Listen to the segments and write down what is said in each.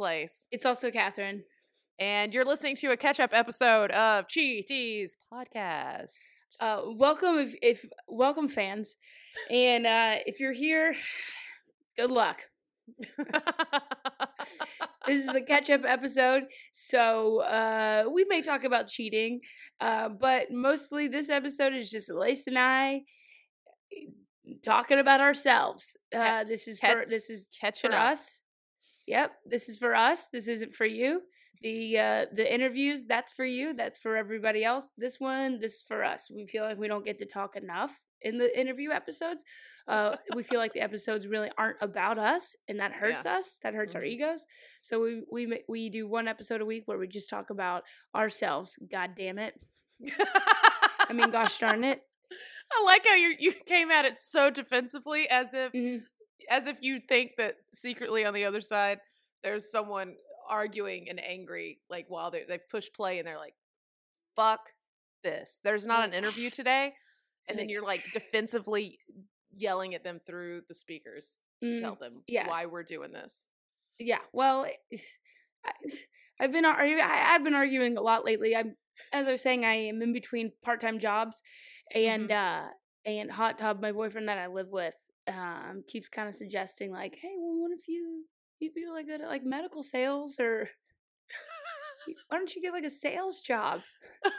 Y'all, it's also Catherine. And you're listening to a catch up episode of Cheaties Podcast. Uh, welcome if, if welcome fans, and uh, if you're here, good luck. This is a catch up episode, so uh, we may talk about cheating, uh, but mostly this episode is just Lace and I talking about ourselves. Uh, this is for this is Catching us. Yep, this is for us. This isn't for you. The uh the interviews, that's for you. That's for everybody else. This one, this is for us. We feel like we don't get to talk enough in the interview episodes. Uh we feel like the episodes really aren't about us and that hurts us. That hurts our Mhm. egos. So we we we do one episode a week where we just talk about ourselves. God damn it. I mean, gosh darn it. I like how you you came at it so defensively, as if Mhm. As if you think that secretly on the other side there's someone arguing and angry, like while they they've pushed play and they're like, "Fuck this." There's not an interview today, and then you're like defensively yelling at them through the speakers to Mm, tell them yeah. why we're doing this. yeah well I, i've been arguing i've been arguing a lot lately i'm as i was saying i am in between part-time jobs and uh and hot tub my boyfriend that i live with um keeps kind of suggesting like hey well what if you you'd be really good at like medical sales or why don't you get like a sales job?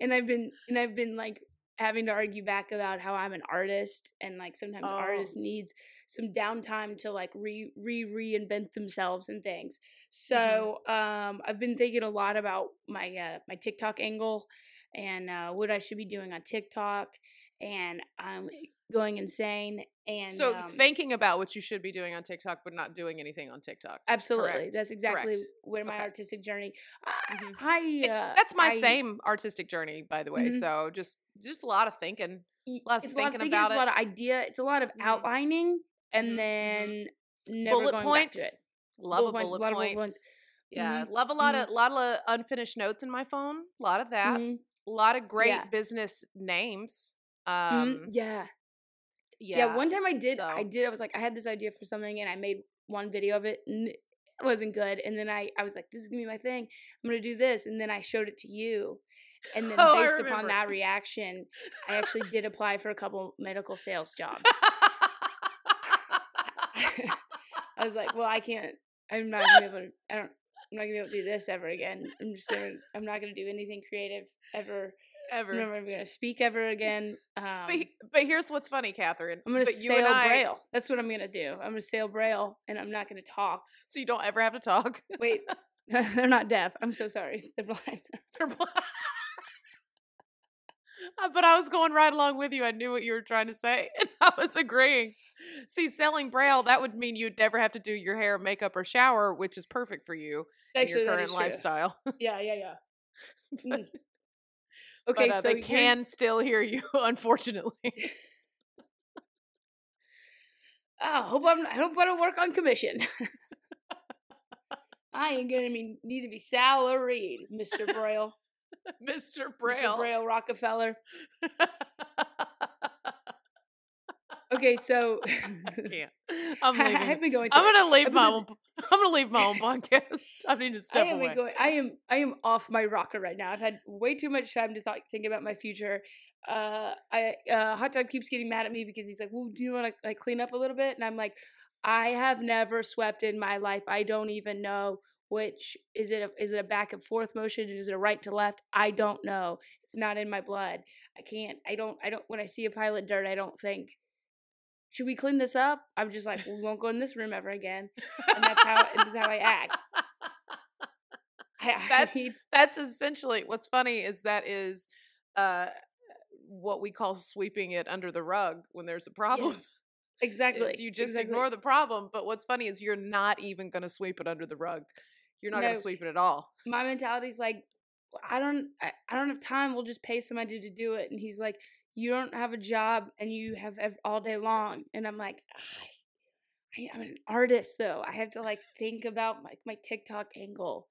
And i've been and i've been like having to argue back about how i'm an artist and like sometimes Oh. artists needs some downtime to like re re reinvent themselves and things. So um i've been thinking a lot about my uh my tiktok angle and uh what i should be doing on tiktok and i'm going insane and so um, thinking about what you should be doing on TikTok, but not doing anything on TikTok. absolutely correct, that's exactly correct. where my Okay. artistic journey i, Mhm. I It- uh, that's my I- same artistic journey, by the way. Mhm. So just just a lot of thinking. y- lot of it's a lot of thinking thinking, about it's a lot of idea it's a lot of Mhm. outlining and Mhm, mhm. then never bullet going points. it Love a points, bullet a lot point. of bullet points Yeah, Mhm, love a lot of lot of unfinished notes in my phone. A lot of that. A lot of great Yeah. business names. Mhm, Um, yeah. yeah. yeah one time i did i did i was like i had this idea for something and i made one video of it and it wasn't good and then i i was like this is gonna be my thing i'm gonna do this and then i showed it to you and then Oh, based upon that reaction i actually did apply for a couple medical sales jobs i was like well i can't i'm not gonna be able to i don't i'm not gonna be able to do this ever again i'm just gonna i'm not gonna do anything creative ever Ever. i'm never gonna speak ever again um but, but here's what's funny, Catherine. I'm gonna but sail I, braille. That's what I'm gonna do. I'm gonna sail braille, and I'm not gonna talk. So you don't ever have to talk. Wait, they're not deaf. I'm so sorry. They're blind. They're bl- Uh, but I was going right along with you. I knew what you were trying to say, and I was agreeing. See, selling braille that would mean you'd never have to do your hair, makeup, or shower, which is perfect for you Actually, in your current lifestyle. Yeah, yeah, yeah. Mm. But, Okay, uh, so they can still hear you, unfortunately. Oh, hope I'm. I hope I don't work on commission. I ain't gonna be, need to be salaried, Mister Braille, Mr. Mr. Braille. Braille Rockefeller. Okay, so I can't. I'm I, leaving. have been going. I'm gonna leave my been-. I'm gonna leave my own podcast. I need to step I am away. going. I am. I am off my rocker right now. I've had way too much time to th- think about my future. Uh, I uh, hot dog keeps getting mad at me because he's like, "Well, do you want to like clean up a little bit?" And I'm like, "I have never swept in my life. I don't even know which is it. A, is it a back and forth motion? Is it a right to left? I don't know. It's not in my blood. I can't. I don't. I don't. When I see a pile of dirt, I don't think." Should we clean this up? I'm just like, we won't go in this room ever again, and that's how that's how I act. I, That's that's essentially what's funny is that is uh what we call sweeping it under the rug when there's a problem. Yes. exactly. is you just exactly. ignore the problem. But what's funny is you're not even going to sweep it under the rug. You're not going to sweep it at all. my mentality's like i don't I, I don't have time we'll just pay somebody to do it and he's like you don't have a job and you have ev- all day long and i'm like I, i'm an artist though i have to like think about like my tiktok angle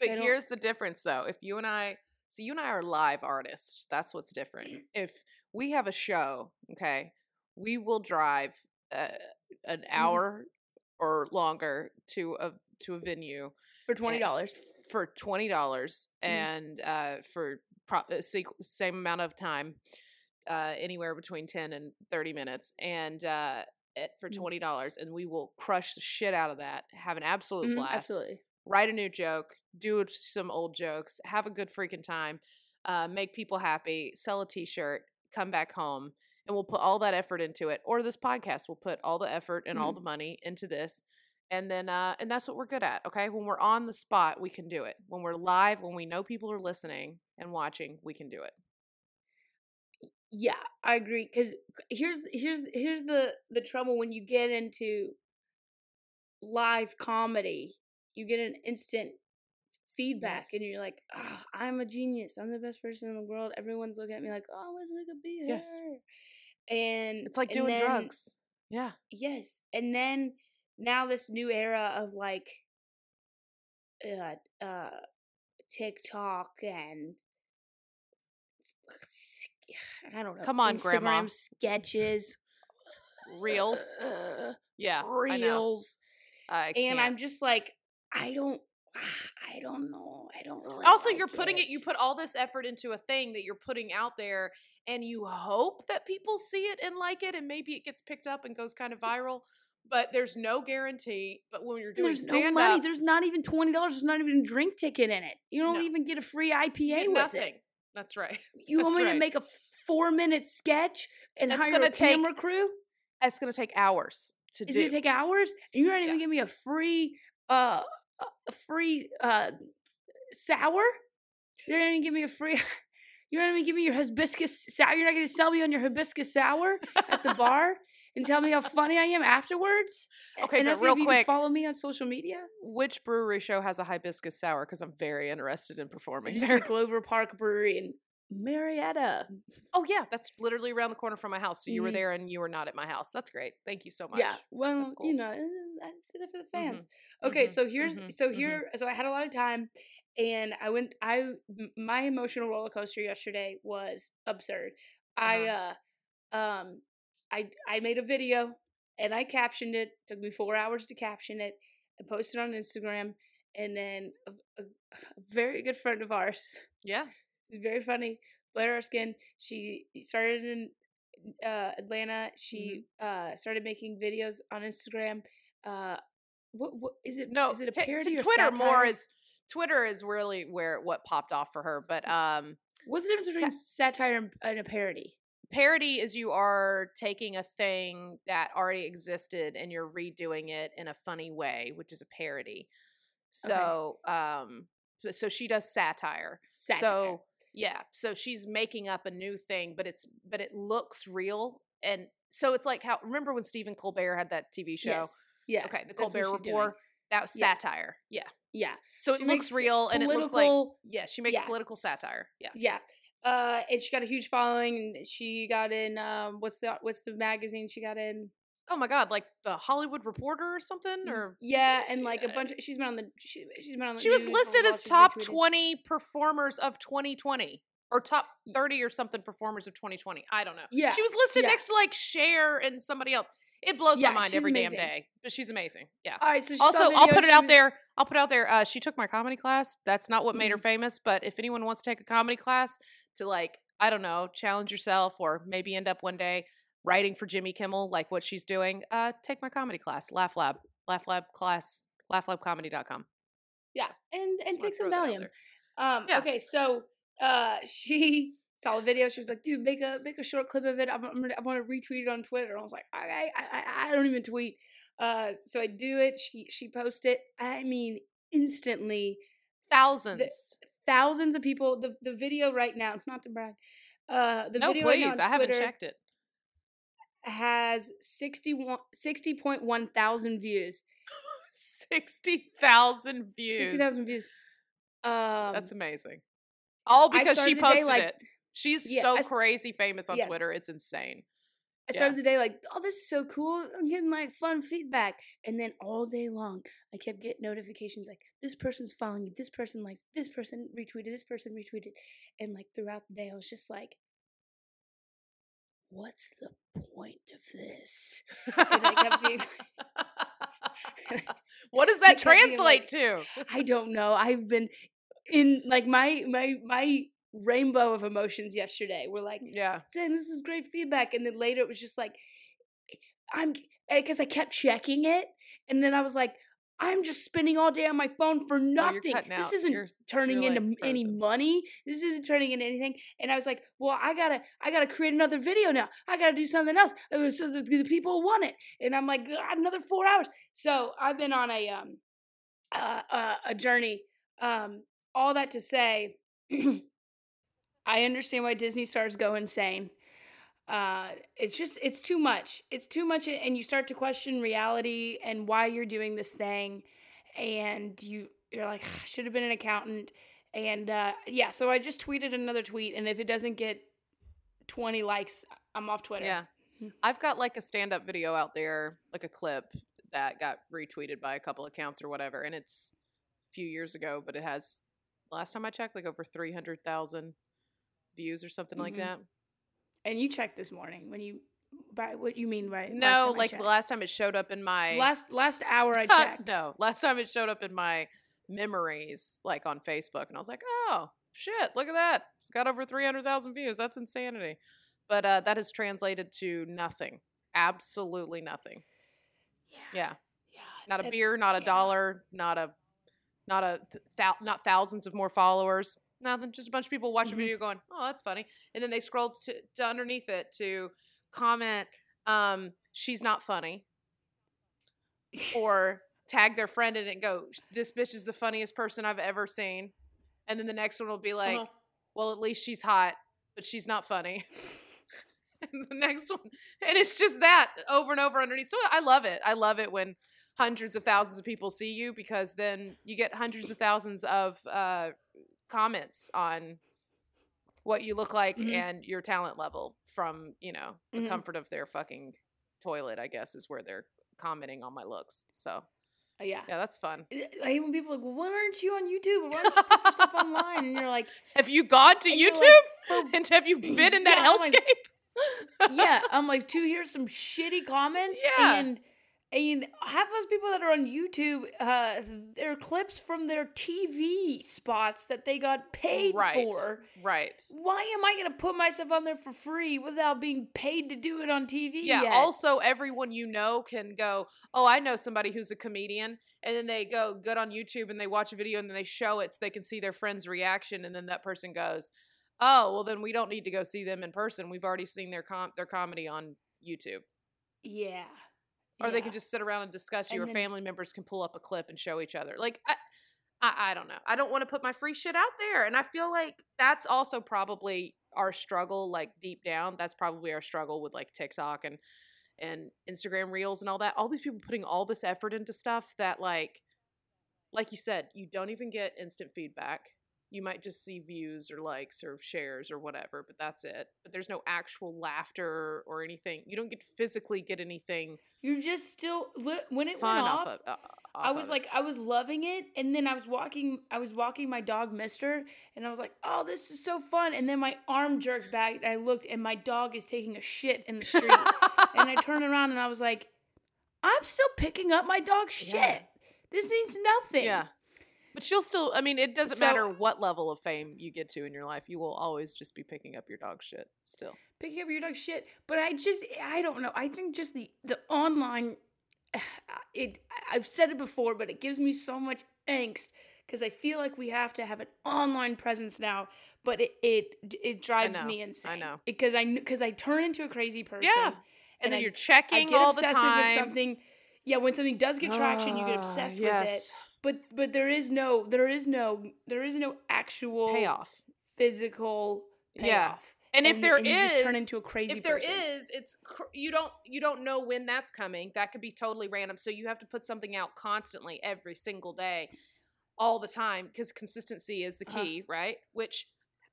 But here's the difference, though. If you and I, so you and I are live artists. That's what's different. If we have a show, okay, we will drive uh, an Mm-hmm. hour or longer to a to a venue for $20 for twenty dollars Mhm. and uh, for pro- uh, same amount of time, uh, anywhere between ten and thirty minutes, and uh, at, for twenty dollars, and we will crush the shit out of that. Have an absolute Mhm, blast absolutely write a new joke, do some old jokes, have a good freaking time, uh, make people happy, sell a t-shirt, come back home, and we'll put all that effort into it. Or this podcast will put all the effort and all the money into this. And then uh and that's what we're good at, okay? When we're on the spot, we can do it. When we're live, when we know people are listening and watching, we can do it. Yeah i agree because here's here's here's the the trouble when you get into live comedy you get an instant feedback and you're like oh, i'm a genius i'm the best person in the world everyone's looking at me like oh i wish i could be her Yes. and It's like and doing then- drugs. Yeah. yes and then now this new era of like uh uh tiktok and i don't know Come on, instagram Grandma. sketches Reels. uh, Yeah. I reels I and i'm just like i don't i don't know i don't really also like you're putting it. you put all this effort into a thing that you're putting out there and you hope that people see it and like it and maybe it gets picked up and goes kind of viral but there's no guarantee but when you're doing there's no stand money up there's not even $20 there's not even a drink ticket in it you don't No. even get a free ipa with nothing it that's right You want That's me to make a four minute sketch and That's hire a take- camera crew? it's going to take hours to do. Is do it gonna take hours? And you're not even Yeah. giving me a free uh a- free uh sour? You're not even give me a free you're not even give me your hibiscus sour. You're not gonna sell me on your hibiscus sour at the bar and tell me how funny I am afterwards? Okay, and but that's real you quick- follow me on social media. which brewery show has a hibiscus sour because i'm very interested in performing there the Glover Park Brewery in Marietta. oh yeah that's literally around the corner from my house so you were Mhm. there and you were not at my house that's great thank you so much Yeah. Well, That's you know, eh, that's it for the Mhm. fans. Okay, Mhm. so here's Mhm. so Mhm. here so I had a lot of time and I went I my emotional roller coaster yesterday was absurd. I uh um I I made a video and I captioned it. Took me 4 hours to caption it and posted on Instagram and then a, a, a very good friend of ours yeah She's very funny. Blair Erskine. She started in uh, Atlanta. She Mm-hmm. uh, started making videos on Instagram. Uh, what what is it? No, is it a parody or Twitter more is Twitter is really where what popped off for her. But um What's the difference between satire and, and a parody? Parody is you are taking a thing that already existed and you're redoing it in a funny way, which is a parody. So um so- she does satire. Satire. So yeah, so she's making up a new thing, but it's but it looks real and so it's like how remember when Stephen Colbert had that TV show? Yes. Yeah. Okay, the Colbert she's doing. Report. That was Yeah. satire. Yeah. Yeah. So She it looks real and it looks like yeah, she makes yeah. political satire. Yeah. Yeah. Uh, and she got a huge following. and She got in. Um, what's the what's the magazine she got in? Oh my god, like the Hollywood Reporter or something or Yeah, and like a bunch. Of, she's been on the. She, she's been on. The She was news for a listed as top retweeted. 20 performers of 2020 or top 30 or something performers of 2020. I don't know. Yeah, She was listed yeah. next to like Cher and somebody else. It blows Yeah, my mind every amazing. damn day. But she's amazing. Yeah. All right, so Also, I'll put it out was- there. I'll put it out there. Uh, she took my comedy class. That's not what made her Mhm. famous, but if anyone wants to take a comedy class to like, I don't know, challenge yourself or maybe end up one day writing for Jimmy Kimmel, like what she's doing, uh, take my comedy class. Laugh Lab. Laugh Lab class. LaughLabComedy.com. Yeah, and and take some throw that out Valium. Um, Yeah. okay, so uh, she saw the video. She was like, "Dude, make a make a short clip of it. I'm, I'm gonna, I want to retweet it on Twitter." I was like, "Okay, I, I, I don't even tweet." Uh, so I do it. She she posts it. I mean, instantly, Thousands. thousands of people. The the video right now, not to brag. Uh, the no, video right now please. I haven't checked it. has 61 60.1 thousand views. Sixty thousand views. 60,000 views. Um, That's amazing. All because she the day, posted like- it. She's Yeah, so I crazy famous on yeah. Twitter. It's insane. I started the day like, oh, this is so cool. I'm getting like fun feedback. And then all day long, I kept getting notifications like, this person's following you, this person likes, this person retweeted, this person retweeted. And like throughout the day, I was just like, what's the point of this? And I kept being, what does that being translate like, to? I don't know. I've been in like my, my, my rainbow of emotions yesterday. We're like, Yeah. saying this is great feedback. And then later it was just like i'm because i kept checking it and then i was like i'm just spending all day on my phone for Oh, nothing. cutting this isn't You're- turning you're, into like, any money. This isn't turning into anything. And i was like well i gotta i gotta create another video now. I gotta do something else uh, so the, the people want it. And i'm like God, another four hours. So i've been on a um uh, uh, a journey um all that to say I understand why Disney stars go insane. Uh, it's just it's too much. It's too much, and you start to question reality and why you're doing this thing, and you you're like "I should have been an accountant, and uh, yeah. So I just tweeted another tweet, and if it doesn't get twenty likes, I'm off Twitter. Yeah. I've got like a stand up video out there, like a clip that got retweeted by a couple accounts or whatever. And it's a few years ago, but it has, last time I checked, like over 300,000 views or something like Mhm. that. And you checked this morning when you by what you mean by No, like the last time it showed up in my. last last hour I checked. no, last time it showed up in my memories, like on Facebook. And I was like, oh, shit, look at that. It's got over 300,000 views. That's insanity. But uh, that has translated to nothing. Absolutely nothing. Yeah. yeah. not a beer, not a yeah. dollar, not a not a th- not thousands of more followers. Nothing. Just a bunch of people watch a Mhm. video going, "Oh, that's funny," and then they scroll to, to underneath it to comment, um, "She's not funny," or tag their friend in it and go, "This bitch is the funniest person I've ever seen," and then the next one will be like, Uh-huh. "Well, at least she's hot, but she's not funny." and the next one, and it's just that over and over underneath. So I love it. I love it when hundreds of thousands of people see you because then you get hundreds of thousands of uh, comments on what you look like Mhm. and your talent level from you know the Mhm. comfort of their fucking toilet. I guess is where they're commenting on my looks. So Uh, yeah. yeah, that's fun. I hate when people are like, well, why aren't you on YouTube? Why don't you put your stuff online? And you're like, Have you gone to and YouTube like, and have you been in that Yeah, I'm like- hellscape? yeah, I'm like, to hear some shitty comments Yeah. and and half those people that are on YouTube, uh, they're clips from their TV spots that they got paid right, for. right. Why am I gonna put myself on there for free without being paid to do it on TV? Yeah. yet? Also, everyone you know can go, oh, I know somebody who's a comedian. And then they go good on YouTube and they watch a video and then they show it so they can see their friend's reaction. And then that person goes, oh, well, then we don't need to go see them in person. We've already seen their com- their comedy on YouTube. yeah. Or they can just sit around and discuss you, And or then- family members can pull up a clip and show each other. Like, I, I, I don't know. I don't want to put my free shit out there. And I feel like that's also probably our struggle, like deep down. That's probably our struggle with like TikTok and and Instagram reels and all that. All these people putting all this effort into stuff that like like you said, you don't even get instant feedback. You might just see views or likes or shares or whatever, but that's it. But there's no actual laughter or anything. You don't get physically get anything You're just still when it went off, off. of. Uh, I was of it. like, I was loving it, and then I was walking, I was walking my dog Mister, and I was like, oh, this is so fun. And then my arm jerked back, and I looked, and my dog is taking a shit in the street, and I turned around, and I was like, I'm still picking up my dog's shit. Yeah. This means nothing. Yeah. But you'll still, I mean, it doesn't So- matter what level of fame you get to in your life. You will always just be picking up your dog shit still. picking up your dog shit. But I just, I don't know. I think just the the online, it. I've said it before, but it gives me so much angst because I feel like we have to have an online presence now. But it it it drives know, me insane. I know. because I because I turn into a crazy person. Yeah. And, And then I- you're I checking get all the obsessive time. with something. Yeah, when something does get traction, you get Ah, obsessed yes. with it. But but there is no there is no there is no actual Payoff. physical payoff. Yeah. payoff. And if there you just turn into a crazy if there person. is, it's cr- you don't you don't know when that's coming. That could be totally random. So you have to put something out constantly every single day, all the time, because consistency is the Uh-huh. key, right? Which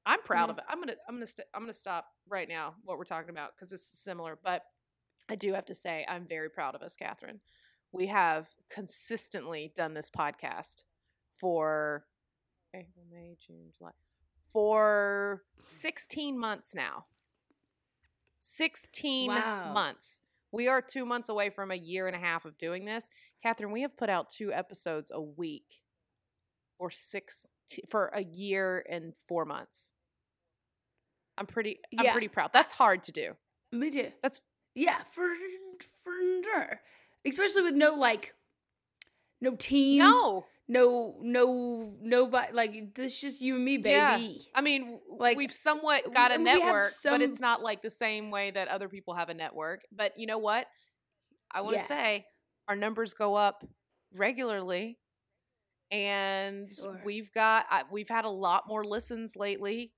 I'm proud Mhm. of it. I'm gonna I'm gonna st- I'm gonna stop right now what we're talking about because it's similar. But I do have to say I'm very proud of us, Catherine. We have consistently done this podcast for April, May, June, July, for 16 months now. 16 Wow. months. We are two months away from a year and a half of doing this. Catherine, we have put out two episodes a week for six for a year and four months. I'm pretty I'm Yeah. pretty proud. That's hard to do. Me too. That's Yeah, for for sure. Especially with no like no team. no. No no nobody like this just you and me, Yeah. baby. I mean, Like, we've somewhat got a and we have network, but it's not like the same way that other people have a network. But you know what? I want to Yeah. say our numbers go up regularly, and Sure. we've got we've had a lot more listens lately,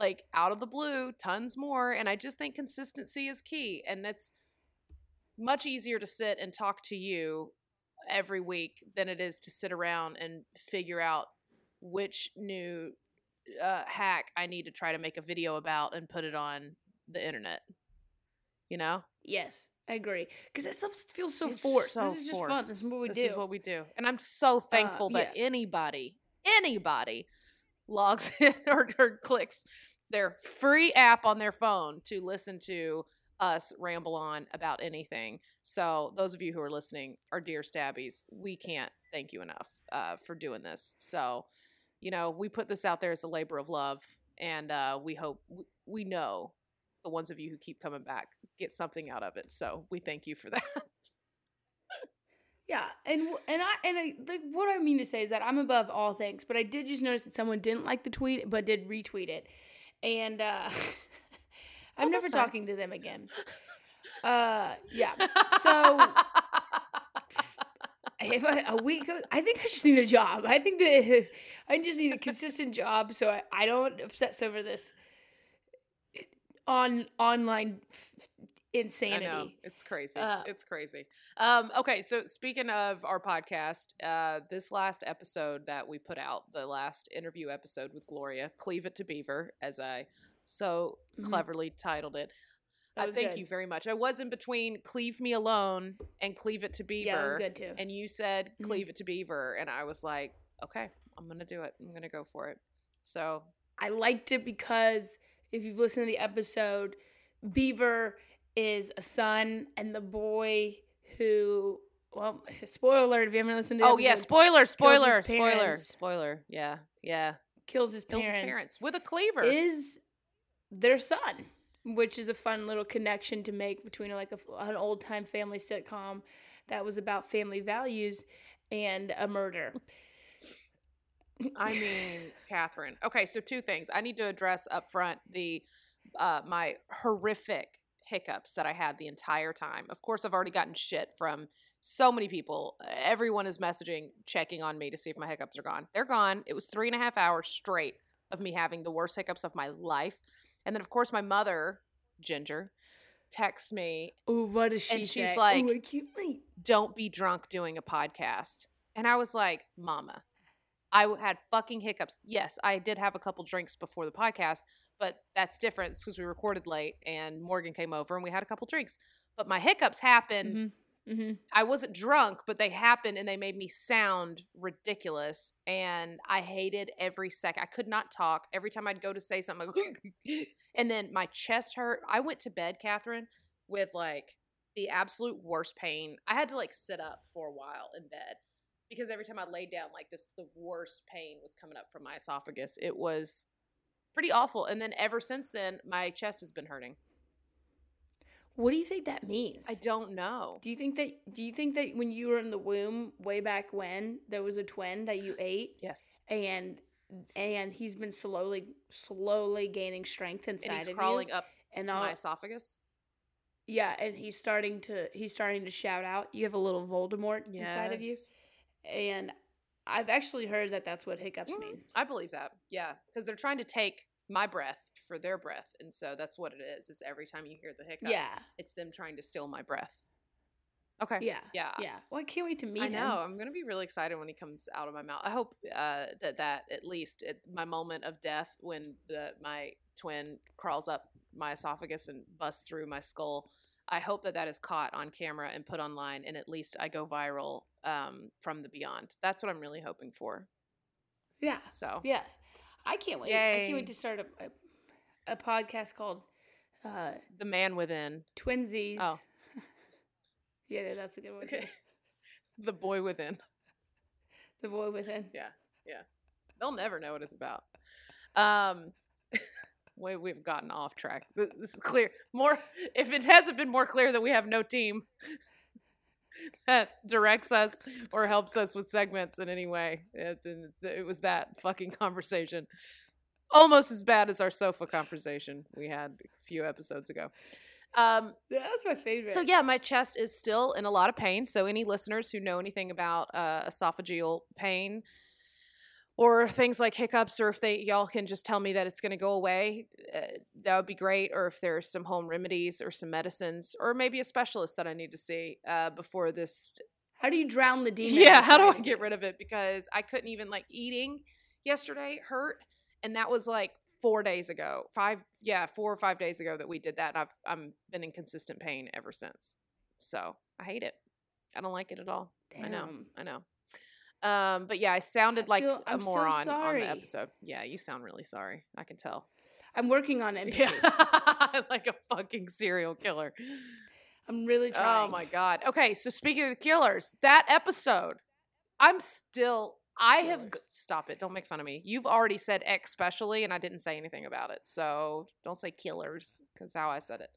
like out of the blue, tons more. And I just think consistency is key, and it's much easier to sit and talk to you every week than it is to sit around and figure out which new uh, hack I need to try to make a video about and put it on the internet. You know, Yes, I agree. Because that stuff feels so It's forced. so this is just fun. This is what we this do. is what we do, and I'm so thankful that yeah. anybody, anybody, logs in or, or clicks their free app on their phone to listen to us ramble on about anything. So those of you who are listening, our dear stabbies, we can't thank you enough uh, for doing this. So, you know, we put this out there as a labor of love, and uh, we hope we, we know the ones of you who keep coming back get something out of it. So we thank you for that. Yeah, and and I and I like what I mean to say is that I'm above all things, but I did just notice that someone didn't like the tweet but did retweet it, and uh, I'm Oh, never talking nice. to them again. Uh, yeah. So if I, a week, goes- I think I just need a job. I think that I just need a consistent job so I, I don't obsess over this on online f- insanity. I know it's crazy. Uh, it's crazy. Um, okay, so speaking of our podcast, uh, this last episode that we put out, the last interview episode with Gloria, "Cleave It to Beaver," as I so Mhm. cleverly titled it. I thank good. you very much. I was in between "Cleave Me Alone" and "Cleave It to Beaver." Yeah, was good too. And you said Mhm. "Cleave It to Beaver," and I was like, "Okay, I'm gonna do it. I'm gonna go for it." So I liked it because if you've listened to the episode, Beaver is a son, and the boy who, well, spoiler alert if you haven't listened to Oh yeah, spoiler, spoiler, spoiler, spoiler. Yeah, yeah. kills his Kills parents, his parents with a cleaver. is their son, which is a fun little connection to make between like a, an old time family sitcom that was about family values and a murder. I mean, Catherine. Okay, so two things. I need to address up front the uh my horrific hiccups that I had the entire time. Of course, I've already gotten shit from so many people. Everyone is messaging, checking on me to see if my hiccups are gone. They're gone. It was three and a half hours straight of me having the worst hiccups of my life. And then, of course, my mother, Ginger, texts me Oh, what does she And say? she's like- Ooh, I can't wait. don't be drunk doing a podcast. And I was like, Mama, I had fucking hiccups. Yes, I did have a couple drinks before the podcast, but that's different because we recorded late and Morgan came over and we had a couple drinks. But my hiccups happened. Mhm. Mm-hmm. I wasn't drunk, but they happened and they made me sound ridiculous. And I hated every second. I could not talk. Every time I'd go to say something, go, and then my chest hurt. I went to bed, Catherine, with like the absolute worst pain. I had to like sit up for a while in bed because every time I laid down, like this, the worst pain was coming up from my esophagus. It was pretty awful. And then ever since then, my chest has been hurting. What do you think that means? I don't know. Do you think that do you think that when you were in the womb way back when there was a twin that you ate Yes. and and he's been slowly slowly gaining strength inside of you. And he's of crawling you up and all my esophagus. yeah and he's starting to he's starting to shout out you have a little Voldemort inside of you and I've actually heard that that's what hiccups Mm, mean I believe that. Yeah, because they're trying to take my breath for their breath, and so that's what it is. Is every time you hear the hiccup, Yeah. it's them trying to steal my breath. Okay. Yeah. Yeah. Yeah. Well, I can't wait to meet I him. know. I'm gonna be really excited when he comes out of my mouth. I hope uh, that that at least at my moment of death, when the my twin crawls up my esophagus and busts through my skull, I hope that that is caught on camera and put online, and at least I go viral um, from the beyond. That's what I'm really hoping for. Yeah. So Yeah. I can't wait. I Yay. can't wait to start a, a, a podcast called uh, the man within, Twinsies. Oh. yeah, that's a good one. okay, the boy within. The boy within. Yeah, yeah. They'll never know what it's about. Um, we we've gotten off track. This is clear. More if it hasn't been more clear that we have no team that directs us or helps us with segments in any way, it, it was that fucking conversation. Almost as bad as our sofa conversation we had a few episodes ago. Um, Yeah, that's my favorite. so yeah, my chest is still in a lot of pain. So any listeners who know anything about uh, esophageal pain or things like hiccups, or if they y'all can just tell me that it's going to go away, uh, that would be great. Or if there's some home remedies or some medicines, or maybe a specialist that I need to see uh, before this. How do you drown the demon? Yeah, how do I get rid of it? Because I couldn't even like eating yesterday hurt, and that was like four days ago. Five, yeah, four or five days ago that we did that. And I've I'm been in consistent pain ever since. So I hate it. I don't like it at all. I know. I know. Um, but yeah, I sounded I like feel- a I'm so moron on sorry. the episode. Yeah, you sound really sorry. I can tell. I'm working on it. Yeah, like a fucking serial killer. I'm really trying. Oh my god. Okay, so speaking of killers, that episode, I'm still. I have stop it. Don't make fun of me. You've already said X specially, and I didn't say anything about it. So don't say killers because how I said it.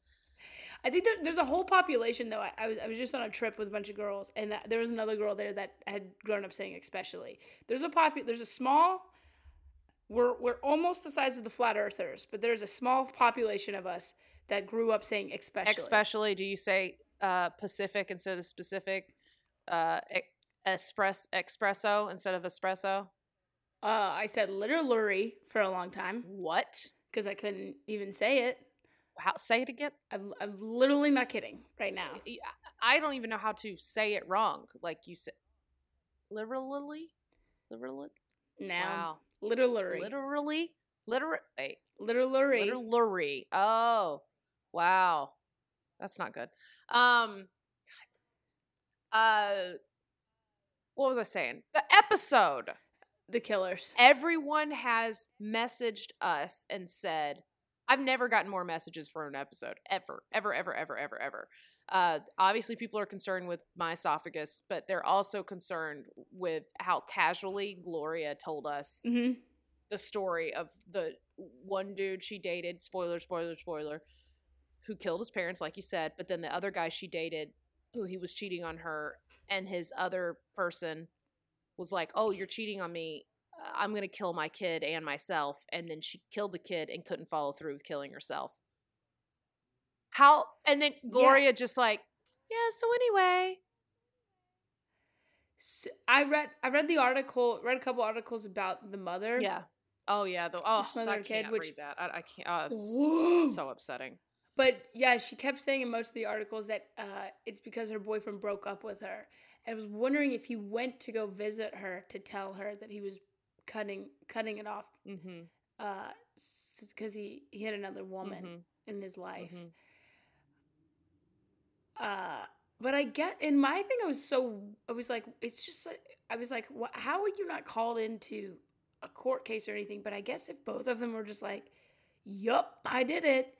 I think there, there's a whole population though. I, I was I was just on a trip with a bunch of girls, and that, there was another girl there that had grown up saying especially. There's a popu- There's a small. We're we're almost the size of the flat earthers, but there's a small population of us that grew up saying especially. Especially, do you say uh, Pacific instead of specific? Uh, e- espress espresso instead of espresso. Uh, I said literally for a long time What? because I couldn't even say it. How say it again? I'm I'm literally not kidding right now. I don't even know how to say it wrong. Like you said, literally, literally. Now, Wow. literally, Literally, literally, wait, literally, literally. Oh, wow, that's not good. Um, uh, what was I saying? The episode. the killers. Everyone has messaged us and said, "I've never gotten more messages for an episode ever, ever, ever, ever, ever, ever." Uh, obviously, people are concerned with my esophagus, but they're also concerned with how casually Gloria told us Mm-hmm. the story of the one dude she dated, spoiler, spoiler, spoiler, who killed his parents, like you said, but then the other guy she dated, who he was cheating on her, and his other person was like, Oh, you're cheating on me. I'm going to kill my kid and myself. And then she killed the kid and couldn't follow through with killing herself. How? And then Gloria just like, Yeah, so anyway. I read I read the article, read a couple articles about the mother. Yeah. Oh, yeah. The, oh, mother I kid, can't which- read that. I, I can't. Oh, Whoa. so upsetting. But yeah, she kept saying in most of the articles that uh, it's because her boyfriend broke up with her. And I was wondering if he went to go visit her to tell her that he was cutting cutting it off Mm-hmm. because he, he had another woman Mhm. in his life. Mhm. Uh, but I get in my thing. I was so I was like, it's just I was like, what, how are you not called into a court case or anything? But I guess if both of them were just like, yup, I did it.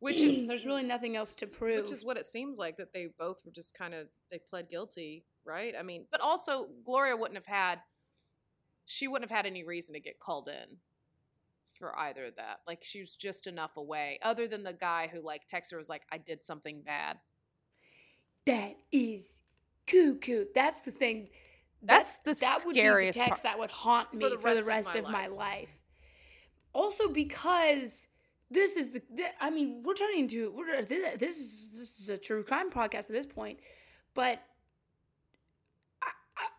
Which is there's really nothing else to prove. which is what it seems like that they both were just kind of they pled guilty, right? I mean, but also Gloria wouldn't have had she wouldn't have had any reason to get called in for either of that. Like she was just enough away, other than the guy who like texted her was like, "I did something bad." that is cuckoo. That's the thing. That's the that would scariest be the text part. that would haunt me for the rest, of, my, life. life. Also, because this is the, I mean, we're turning into we're this, this is this is a true crime podcast at this point, but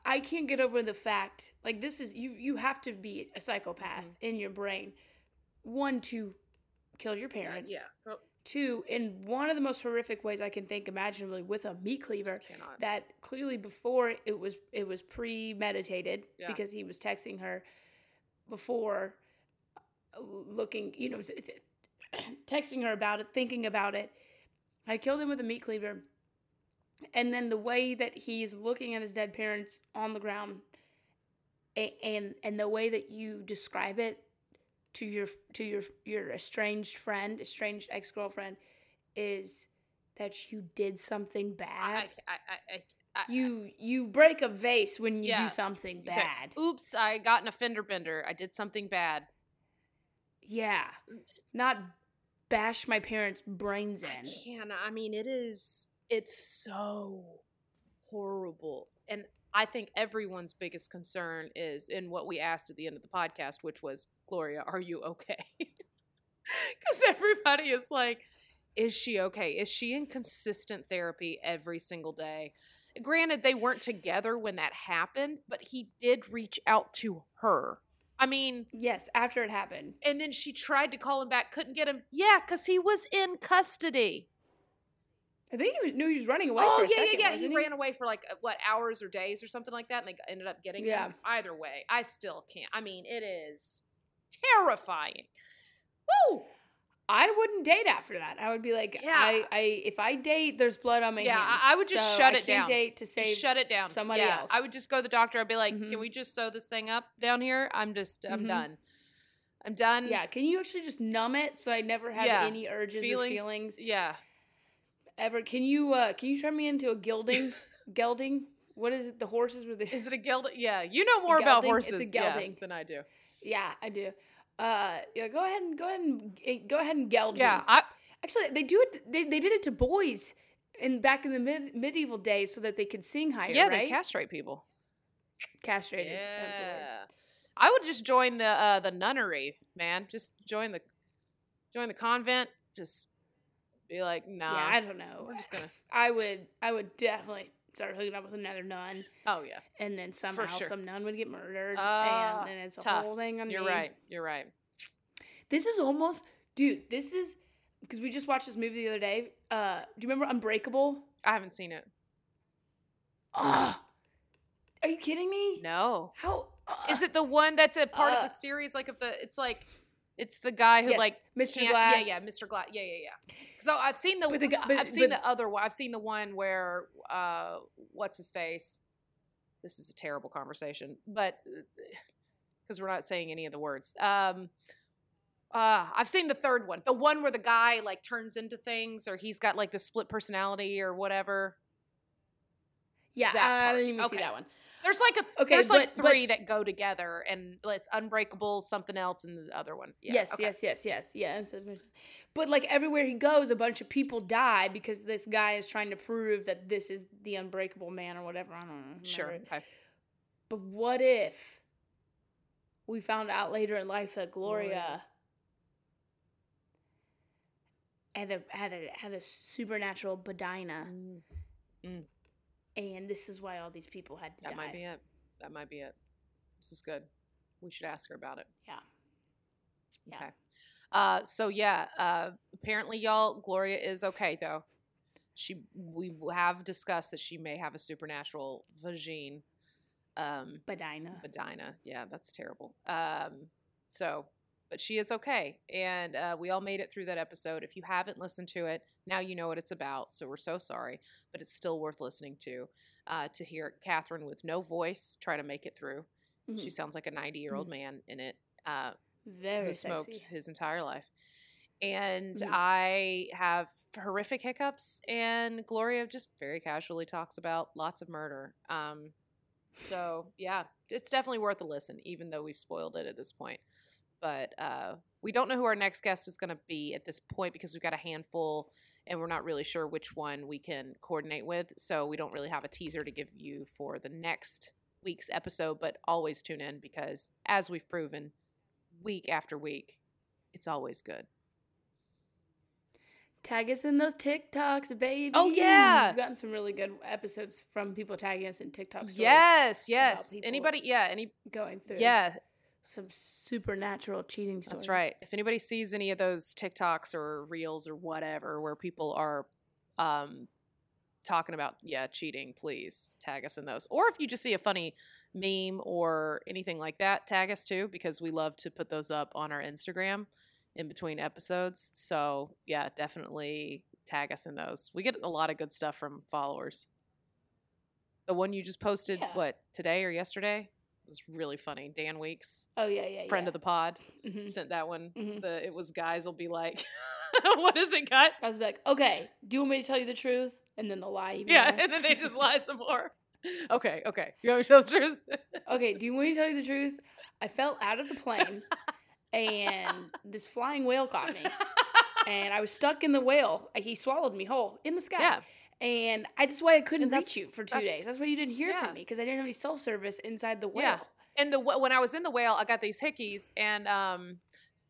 I, can't get over the fact like this is you you have to be a psychopath Mhm. in your brain one to kill your parents. yeah. Go- Two, in one of the most horrific ways I can think imaginably with a meat cleaver. that clearly before it was it was premeditated Yeah. because he was texting her before uh, looking you know th- th- texting her about it thinking about it i killed him with a meat cleaver and then the way that he's looking at his dead parents on the ground and and the way that you describe it to your to your your estranged friend estranged ex-girlfriend is that you did something bad I, I, I, I, you you break a vase when you Yeah. do something bad. Oops, I got in a fender bender. I did something bad. Yeah. Not bash my parents' brains in I in. can't. I mean, it is. It's so horrible, and I think everyone's biggest concern is in what we asked at the end of the podcast, which was, Gloria, are you okay? Because everybody is like, is she okay? Is she in consistent therapy every single day? Granted, they weren't together when that happened, but he did reach out to her. I mean, Yes, after it happened. and then she tried to call him back, couldn't get him. Yeah, because he was in custody. I think he knew he was running away oh for a yeah, second. yeah, yeah. wasn't He ran away for like uh, what hours or days or something like that, and they ended up getting Yeah. him. Either way, I still can't. I mean, it is terrifying. Woo! I wouldn't date after that. I would be like, Yeah. I, I, if I date, there's blood on my Yeah, hands. I- I would just so shut it down. Date to save. Just shut it down. somebody yeah, else. I would just go to the doctor. I'd be like, Mhm. "Can we just sew this thing up down here? I'm just, I'm Mhm. done. I'm done. Yeah, can you actually just numb it so I never have Yeah. any urges feelings, or feelings Yeah, ever? Can you, uh, can you turn me into a gilding, gelding? What is it? The horses with the is it a gelding? Yeah, you know more about Gelding? It's a horses yeah, than I do. Yeah, I do. Uh, yeah, go ahead and go ahead and eh, go ahead and geld. Yeah, me. I, actually, they do it. They, they did it to boys in back in the mid, medieval days so that they could sing higher. yeah, right? they castrate people. castrated. absolutely. Yeah. I would just join the uh the nunnery, man. Just join the join the convent. Just be like, nah. Yeah, I don't know. we're just gonna I would. I would definitely start hooking up with another nun, Oh yeah. and then somehow sure. some nun would get murdered, Ah, and then it's a tough. whole thing on You're me. right. You're right. This is almost, dude. This is because we just watched this movie the other day. Uh, do you remember Unbreakable? I haven't seen it. Ah, are you kidding me? No. How Is it the one that's a part of uh, the series? Like of the it's like it's the guy who Yes, like Mr. Glass. Yeah, yeah, Mr. Glass. Yeah, yeah, yeah. So I've seen the, But the but- I've seen but- the other one. I've seen the one where uh what's his face? This is a terrible conversation, but because we're not saying any of the words. Um uh I've seen the third one. The one where the guy like turns into things or he's got like the split personality or whatever. Yeah, I didn't even see that one. There's like a Okay, there's like but- but- three that go together and it's unbreakable, something else, and the other one. Yeah, yes, okay. yes, yes, yes, yes. But like everywhere he goes, a bunch of people die because this guy is trying to prove that this is the unbreakable man or whatever. I don't know. Sure. remember it. Okay. But what if we found out later in life that Gloria, Gloria. had a had a had a supernatural Bedina, Mm, and this is why all these people had to that might be it. That might be it. This is good. We should ask her about it. Yeah. Yeah. Okay. Uh, so yeah, uh, apparently, y'all, Gloria is okay though. She, we have discussed that she may have a supernatural vagine. Um, Bedina. Medina. Yeah, that's terrible. Um, so, but she is okay, and uh, we all made it through that episode. If you haven't listened to it, now you know what it's about. So we're so sorry, but it's still worth listening to. Uh, to hear Catherine with no voice try to make it through. She Mhm. sounds like a ninety-year-old man in it. Uh, Very who smoked sexy. his entire life. And Mhm. I have horrific hiccups, and Gloria just very casually talks about lots of murder. Um, so yeah, it's definitely worth a listen, even though we've spoiled it at this point. But uh, we don't know who our next guest is going to be at this point because we've got a handful, and we're not really sure which one we can coordinate with. So we don't really have a teaser to give you for the next week's episode. But always tune in because, as we've proven, week after week, it's always good. Tag us in those TikToks, baby. Oh, yeah. We've gotten some really good episodes from people tagging us in TikTok stories. Yes, yes. Anybody? Yeah. Any? Going through. Yeah. Some supernatural cheating stories. That's right. If anybody sees any of those TikToks or reels or whatever where people are um talking about yeah, cheating, please tag us in those. Or if you just see a funny meme or anything like that, tag us too because we love to put those up on our Instagram in between episodes. So, yeah, definitely tag us in those. We get a lot of good stuff from followers. The one you just posted Yeah. what, today or yesterday? Was really funny. Dan Weeks, Oh yeah, yeah, friend of the pod, the. hmm sent that one. Mhm. The it was guys will be like, what is it, cut? I was like, okay, do you want me to tell you the truth? And then they'll lie. Yeah, more. and then they just lie some more. Okay, okay. You want me to tell the truth? okay, do you want me to tell you the truth? I fell out of the plane, and this flying whale caught me, and I was stuck in the whale. He swallowed me whole in the sky. yeah, And I that's why I couldn't reach you for two that's- days. That's why you didn't hear yeah. from me because I didn't have any cell service inside the whale. Yeah. and the when I was in the whale, I got these hickeys, and um,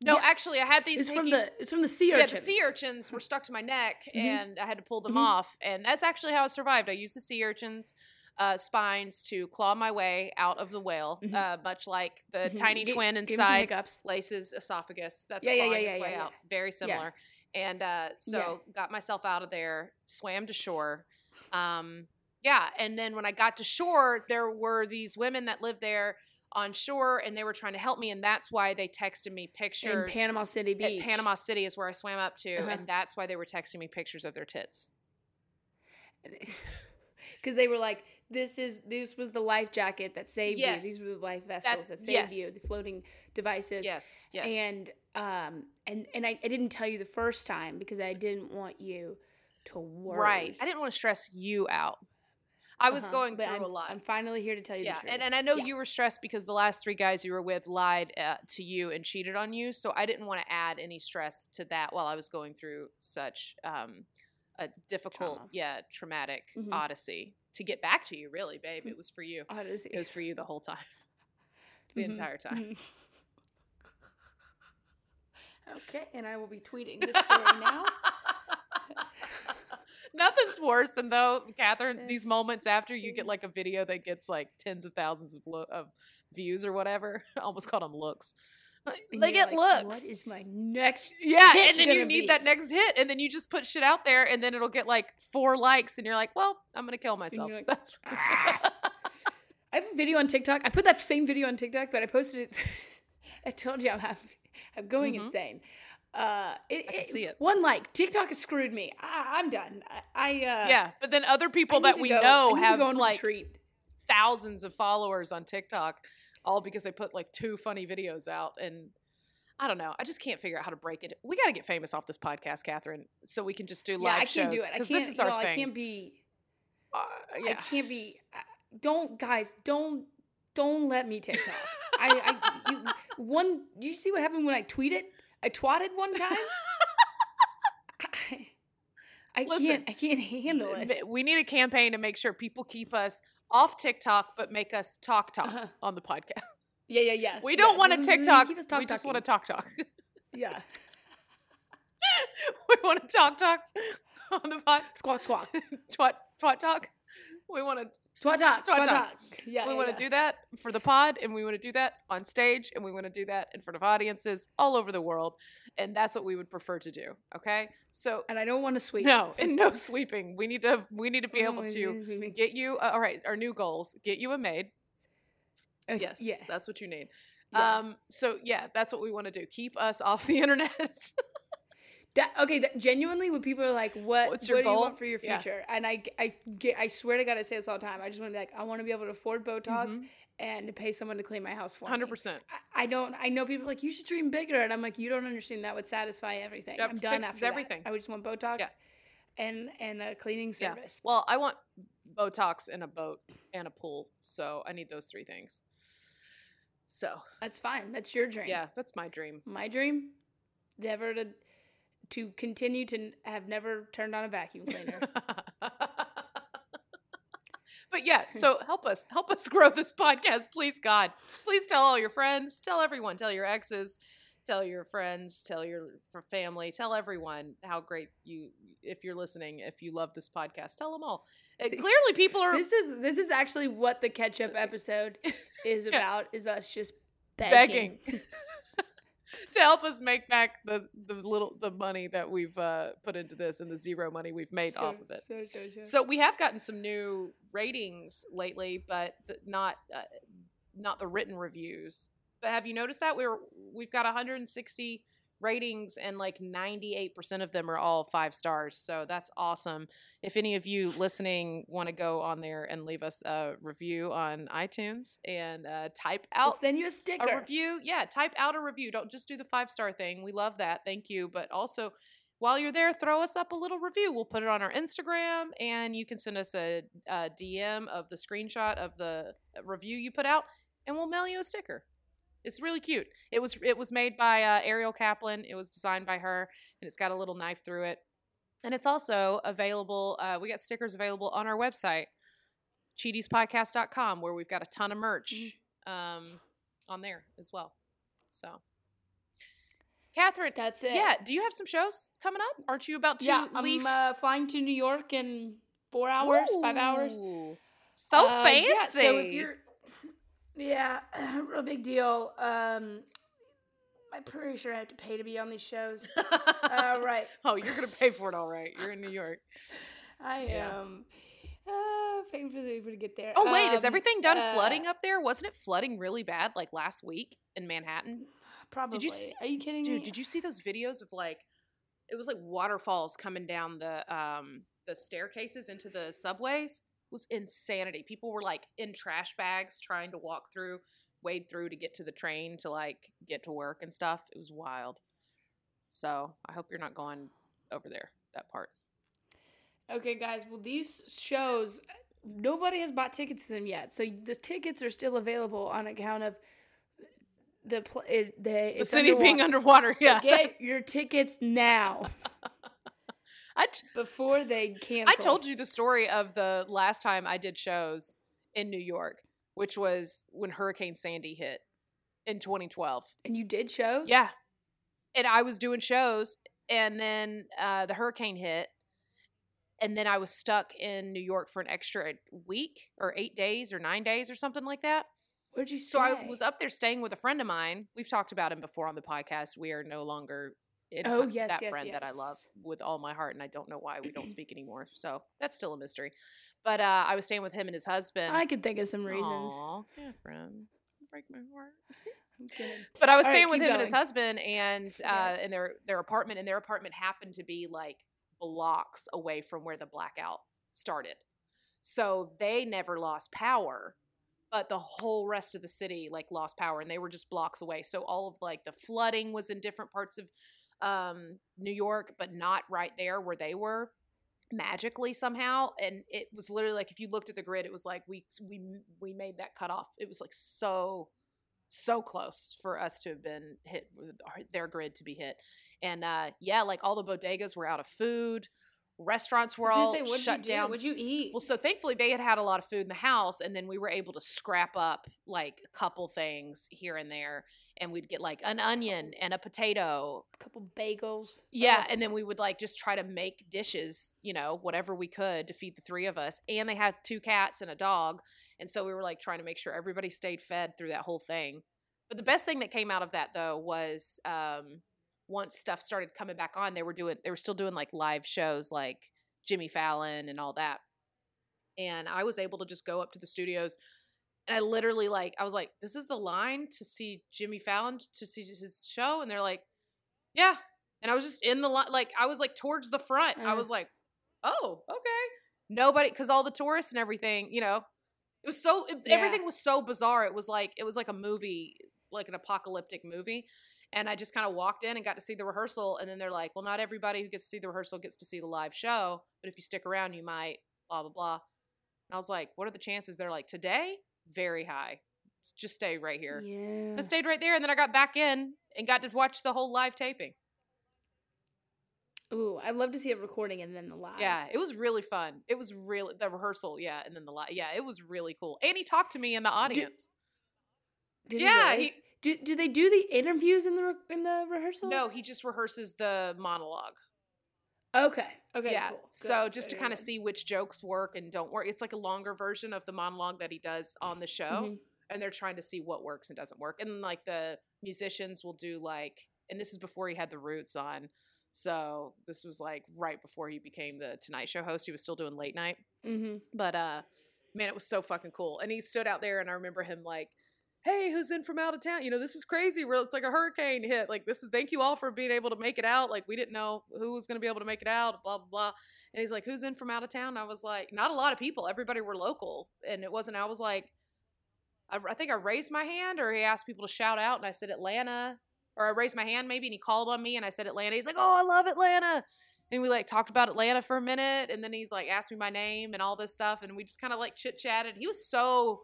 no, Yeah. actually, I had these It's hickeys. from the it's from the sea urchins. yeah, the sea urchins were stuck to my neck, Mhm. and I had to pull them Mhm. off. And that's actually how I survived. I used the sea urchins. Uh, spines to claw my way out of the whale, Mhm. uh, much like the Mhm. tiny Ga- twin gave me some inside. Lace's esophagus. That's Yeah, clawing yeah, its yeah, way yeah, out. Very similar. And uh, Yeah. so got myself out of there, swam to shore. Um, yeah, and then when I got to shore, there were these women that lived there on shore, and they were trying to help me, and that's why they texted me pictures in. Panama City Beach. Panama City is where I swam up to, Uh-huh. and that's why they were texting me pictures of their tits. because they were like, "This is this was the life jacket that saved Yes. you. These were the life vessels that, That- saved you. The floating devices." Yes, yes. And um and and I, I didn't tell you the first time because I didn't want you to worry. right. I didn't want to stress you out. I was Uh-huh, going through I'm, a lot. I'm finally here to tell you yeah, the truth. and, and I know Yeah. you were stressed because the last three guys you were with lied uh, to you and cheated on you. So I didn't want to add any stress to that while I was going through such um, a difficult, Trauma. yeah, traumatic Mhm. odyssey to get back to you. Really, babe, it was for you. Odyssey. It was for you the whole time, the Mhm, entire time. mhm. Okay, and I will be tweeting this story now. Nothing's worse than though, Catherine, these moments after you get like a video that gets like tens of thousands of, lo- of views or whatever. I almost called them looks. And They get like, looks. What is my next? yeah, and then you need be? that next hit, and then you just put shit out there, and then it'll get like four likes, and you're like, "Well, I'm gonna kill myself." like, That's ah. I have a video on TikTok. I put that same video on TikTok, but I posted it. I told you I'm, I'm, I'm going Mhm. insane. Uh, it, I can see it. One like TikTok has screwed me. I, I'm done. I, I uh, yeah, but then other people that we go- know have go on a like retreat. thousands of followers on TikTok, all because they put like two funny videos out. And I don't know. I just can't figure out how to break it. We got to get famous off this podcast, Catherine, so we can just do live Yeah, I can't do shows it. I because can't. this is our know, I can't be. Uh, I can't be. uh, Don't guys. Don't don't let me TikTok. I, I you, one. Do you see what happened when I tweeted? I twatted one time. I, I Listen, can't. I can't handle it. We need a campaign to make sure people keep us off TikTok, but make us talk talk Uh-huh. on the podcast. Yeah, yeah, yeah. We don't want to TikTok. Keep us We just want to talk talk. Yeah. we want to talk talk on the pod. Squawk, squawk. Twat twat talk. We want to Twat talk. Twat Twat talk. Yeah. we yeah, want to yeah. do that for the pod and we want to do that on stage and we want to do that in front of audiences all over the world and that's what we would prefer to do okay so And I don't want to sweep. no and no sweeping we need to we need to be able to get you uh, all right our new goals get you a maid Uh, yes Yeah. that's what you need um so yeah that's what we want to do keep us off the internet That, okay, that, genuinely, when people are like, "What? What's your what do you want for your Yeah. future?" and I, I get, I swear to God, I say this all the time. I just want to be like, I want to be able to afford Botox Mhm. and to pay someone to clean my house for me. 100% I, I don't. I know people are like you should dream bigger, and I'm like, you don't understand. That would satisfy everything. That I'm done after everything. That. I just want Botox Yeah. and and a cleaning Yeah. service. well i want botox and a boat and a pool so i need those three things so That's fine. That's your dream. yeah that's my dream My dream, never to to continue to have never turned on a vacuum cleaner. but yeah, so help us, help us grow this podcast, please, God. Please tell all your friends, tell everyone, tell your exes, tell your friends, tell your family, tell everyone how great you, if you're listening, if you love this podcast, tell them all. Uh, clearly, people are. this is this is actually what the catch up episode is Yeah. about. Is us just begging. begging to help us make back the the little the money that we've uh, put into this and the zero money we've made off of it. sure, sure, sure. So we have gotten some new ratings lately, but not uh, not the written reviews. But have you noticed that we're we've got 160 ratings and like 98% of them are all five stars. So that's awesome. If any of you listening want to go on there and leave us a review on iTunes and uh, type We'll out send you a sticker. a review. Yeah, type out a review. Don't just do the five star thing. We love that. Thank you. But also, while you're there, throw us up a little review. We'll put it on our Instagram, and you can send us a, a DM of the screenshot of the review you put out, and we'll mail you a sticker. It's really cute. It was it was made by uh, Ariel Kaplan. It was designed by her, and it's got a little knife through it. And it's also available. Uh, we got stickers available on our website, cheatiespodcast.com, where we've got a ton of merch um, on there as well. So, Catherine, That's it. yeah, do you have some shows coming up? Aren't you about to yeah. leave? I'm uh, flying to New York in four hours, five hours. So Uh, fancy. Yeah, so if you're, yeah, real big deal. Um, I'm pretty sure I have to pay to be on these shows. uh, right. oh, you're gonna pay for it, all right. You're in New York. I Yeah. am uh, paying for the Uber to get there. Oh wait, is Um, everything done uh, flooding up there? Wasn't it flooding really bad like last week in Manhattan? Probably. s- Are you kidding me? Dude, did you see those videos of like it was like waterfalls coming down the um the staircases into the subways? Was insanity. People were like in trash bags trying to walk through, wade through to get to the train to like get to work and stuff. It was wild. So I hope you're not going over there, that part. Okay, guys. Well, these shows, nobody has bought tickets to them yet, so the tickets are still available on account of the pl- it, the, The city being underwater. underwater. So yeah. get your tickets now I t- before they canceled. I told you the story of the last time I did shows in New York, which was when Hurricane Sandy hit in 2012. and you did shows. Yeah. And I was doing shows and then uh, the hurricane hit and then I was stuck in New York for an extra week or 8 days or 9 days or something like that. Where'd you So I was up there staying with a friend of mine. We've talked about him before on the podcast. We are no longer in Oh, yes, that yes, friend that I love with all my heart, and I don't know why we don't speak anymore. So that's still a mystery. But uh, I was staying with him and his husband. I could think of some reasons. Aw, Catherine, break my heart. But I was All right, staying with keep him and his husband, and uh, Yeah. in their their apartment, and their apartment happened to be like blocks away from where the blackout started. So they never lost power, but the whole rest of the city like lost power, and they were just blocks away. So all of like the flooding was in different parts of um, New York, but not right there where they were magically somehow and it was literally like if you looked at the grid it was like we we we made that cutoff. It was like so so close for us to have been hit their grid to be hit. And uh yeah like all the bodegas were out of food restaurants were all say, shut you do? down What'd you eat? well, so thankfully they had had a lot of food in the house, and then we were able to scrap up like a couple things here and there, and we'd get like an onion and a potato. a couple bagels. Yeah, and then we would like just try to make dishes, you know, whatever we could to feed the three of us. And they had two cats and a dog, and so we were like trying to make sure everybody stayed fed through that whole thing. But the best thing that came out of that though was um, once stuff started coming back on, they were doing they were still doing like live shows like Jimmy Fallon and all that. And I was able to just go up to the studios and I literally like I was like, This is the line to see Jimmy Fallon to see his show? And they're like, Yeah. And I was just in the line like I was like towards the front. I Uh. was like, Oh, okay. Nobody because all the tourists and everything, you know, it was so it, Yeah. everything was so bizarre. It was like it was like a movie, like an apocalyptic movie. And I just kind of walked in and got to see the rehearsal. And then they're like, well, not everybody who gets to see the rehearsal gets to see the live show. But if you stick around, you might, blah, blah, blah. And I was like, what are the chances? They're like, today, very high. Just stay right here. Yeah. I stayed right there. And then I got back in and got to watch the whole live taping. Ooh, I'd love to see a recording and then the live. Yeah, it was really fun. It was really, the rehearsal, yeah. And then the live, yeah, it was really cool. And he talked to me in the audience. Did yeah, he really? he, do, do they do the interviews in the re- in the rehearsal? no, he just rehearses the monologue. Okay. Okay. yeah. Cool. So Good, just to kind of see which jokes work and don't work. It's like a longer version of the monologue that he does on the show. Mhm. and they're trying to see what works and doesn't work. And like the musicians will do like, and this is before he had the Roots on. So this was like right before he became the Tonight Show host. He was still doing late night. Mm-hmm. But uh man, it was so fucking cool. And he stood out there and I remember him like, Hey, who's in from out of town? You know, this is crazy. It's like a hurricane hit. Like this is thank you all for being able to make it out. Like we didn't know who was gonna be able to make it out, blah blah blah. And he's like, Who's in from out of town? I was like, Not a lot of people. Everybody were local. And it wasn't I was like I, I think I raised my hand or he asked people to shout out and I said Atlanta. Or I raised my hand maybe and he called on me and I said Atlanta. He's like, Oh, I love Atlanta and we like talked about Atlanta for a minute, and then he's like asked me my name and all this stuff, and we just kind of like chit chatted. He was so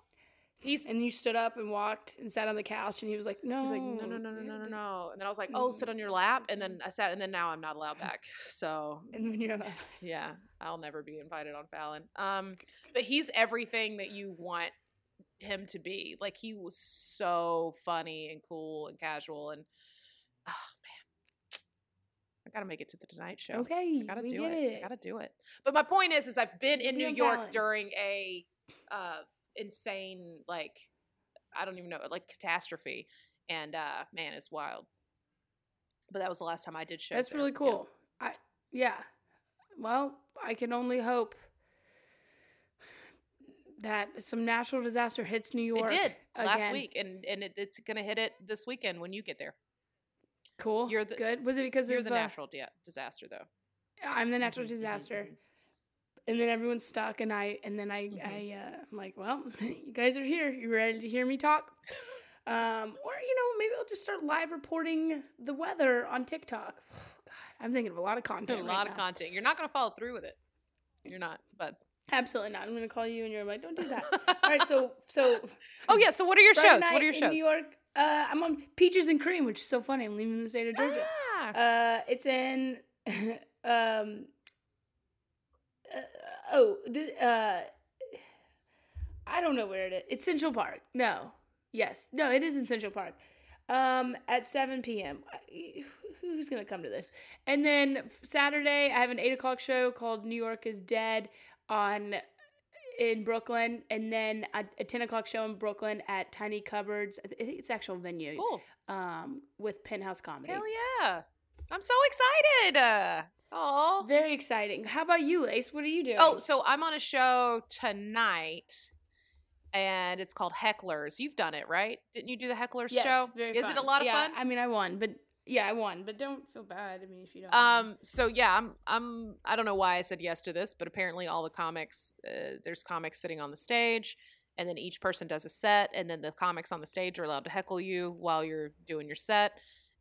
he's And you stood up and walked and sat on the couch, and he was like, "No." he's like no no no no no no no, and then I was like oh sit on your lap, and then I sat, and then now I'm not allowed back. So And you're yeah, I'll never be invited on Fallon. Um, but he's everything that you want him to be. Like he was so funny and cool and casual, and oh man, I gotta make it to the Tonight Show. "Okay, I gotta we do it. it." I gotta do it. But my point is, is I've been in New York Fallon. during a uh, insane, like I don't even know, like catastrophe, and uh, man, it's wild. But that was the last time I did show. That's there. really Yeah. cool. I yeah. Well, I can only hope that some natural disaster hits New York. It did last week, and and it, it's gonna hit it this weekend when you get there. Cool. You're the- good. Was it because You're of the uh, natural disaster, though. I'm the natural Mhm, mhm, disaster, mhm. And then everyone's stuck, and I and then I Mhm. I uh, I'm like, well, you guys are here. You ready to hear me talk? Um, or you know, maybe I'll just start live reporting the weather on TikTok. God, I'm thinking of a lot of content. A right lot of now. content. You're not gonna follow through with it. You're not, but Absolutely not. I'm gonna call you, and you're like, don't do that. All right, so so oh yeah. So what are your Friday shows? What are your in shows? New York. Uh, I'm on Peaches and Cream, which is so funny. I'm leaving the state of Georgia. Ah, Uh, it's in um. Uh, oh, the, uh, I don't know where it is. It's Central Park. No, yes, no, it is in Central Park. Um, at 7 p.m. Who's gonna come to this? And then Saturday, I have an eight o'clock show called New York is Dead on in Brooklyn, and then a, a 10 o'clock show in Brooklyn at Tiny Cupboards. I think it's actual venue. cool. Um, with Penthouse Comedy. Hell yeah! I'm so excited. Uh, oh. Very exciting. How about you, Lace? What are you doing? Oh, so I'm on a show tonight, and it's called Hecklers. You've done it, right? Didn't you do the Hecklers Yes, show? very Is it a lot of Yeah, fun? I mean, I won, but yeah, I won, but don't feel bad. I mean, if you don't. Um. So yeah, I'm. I'm. I don't know why I said yes to this, but apparently all the comics. Uh, there's comics sitting on the stage, and then each person does a set, and then the comics on the stage are allowed to heckle you while you're doing your set.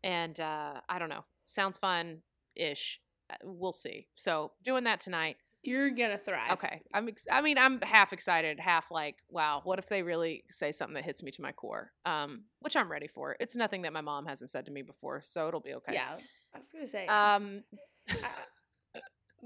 And uh, I don't know. Sounds fun ish. We'll see. So doing that tonight. you're gonna thrive. Okay. I'm. Ex- I mean, I'm half excited, half like, wow. What if they really say something that hits me to my core? Um, which I'm ready for. It's nothing that my mom hasn't said to me before, so it'll be okay. Yeah, I was gonna say. Um.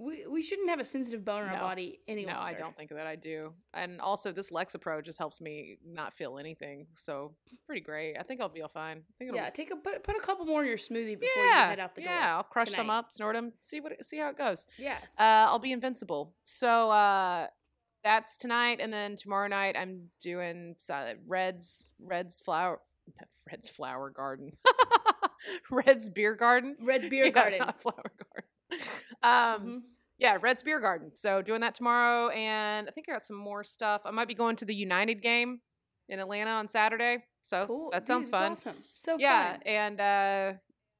we we shouldn't have a sensitive bone in No. our body any No, I don't think that I do. And also, this Lexapro just helps me not feel anything. So pretty great. I think I'll be all fine. I think it'll Yeah, be- take a put, put a couple more in your smoothie before yeah, you head out the door. yeah. I'll crush them tonight. up, snort them, see what, see how it goes. Yeah. Uh, I'll be invincible. So uh, that's tonight, and then tomorrow night I'm doing uh, Red's Red's flower Red's flower garden, Red's beer garden, Red's Beer Yeah, Garden. flower garden. Um, Mhm. yeah, Red's Beer Garden. So doing that tomorrow, and I think I got some more stuff. I might be going to the United game in Atlanta on Saturday. So Cool. that sounds that's fun. Awesome. So yeah, fun. and uh,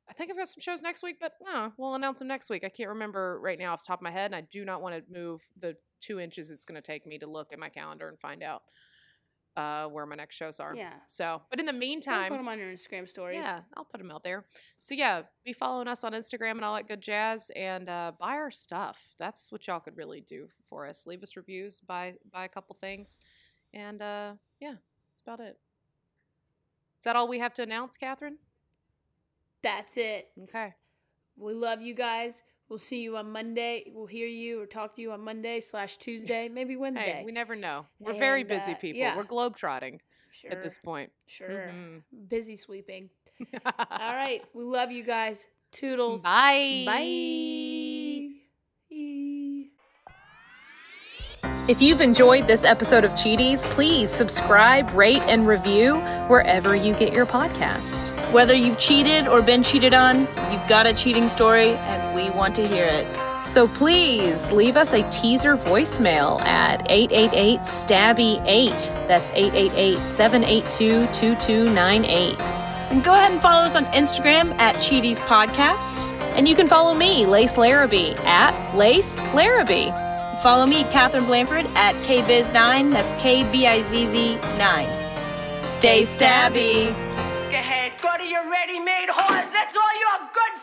I think I've got some shows next week, but no, we'll announce them next week. I can't remember right now off the top of my head, and I do not want to move the two inches it's going to take me to look at my calendar and find out uh, where my next shows are. Yeah. So, but in the meantime, put them on your Instagram stories. yeah, I'll put them out there. So yeah, be following us on Instagram and all that good jazz, and uh, buy our stuff. That's what y'all could really do for us. Leave us reviews, buy buy a couple things, and uh, yeah, that's about it. Is that all we have to announce, Catherine? That's it. Okay. We love you guys. We'll see you on Monday. We'll hear you or talk to you on Monday slash Tuesday, maybe Wednesday. Hey, we never know. We're very And, busy uh, people. yeah. We're globetrotting sure. at this point. Sure. Mhm. Busy sweeping. All right. We love you guys. Toodles. Bye. Bye. If you've enjoyed this episode of Cheaties, please subscribe, rate, and review wherever you get your podcasts. Whether you've cheated or been cheated on, you've got a cheating story and we want to hear it. So please leave us a teaser voicemail at 888 Stabby 8. That's 888 782 2298. And go ahead and follow us on Instagram at Cheaties Podcast. And you can follow me, Lace Larrabee, at Lace Larrabee. Follow me, Catherine Blanford, at KBizz9. That's K B I Z Z 9. Stay stabby. Go ahead, go to your ready-made horse. That's all you're good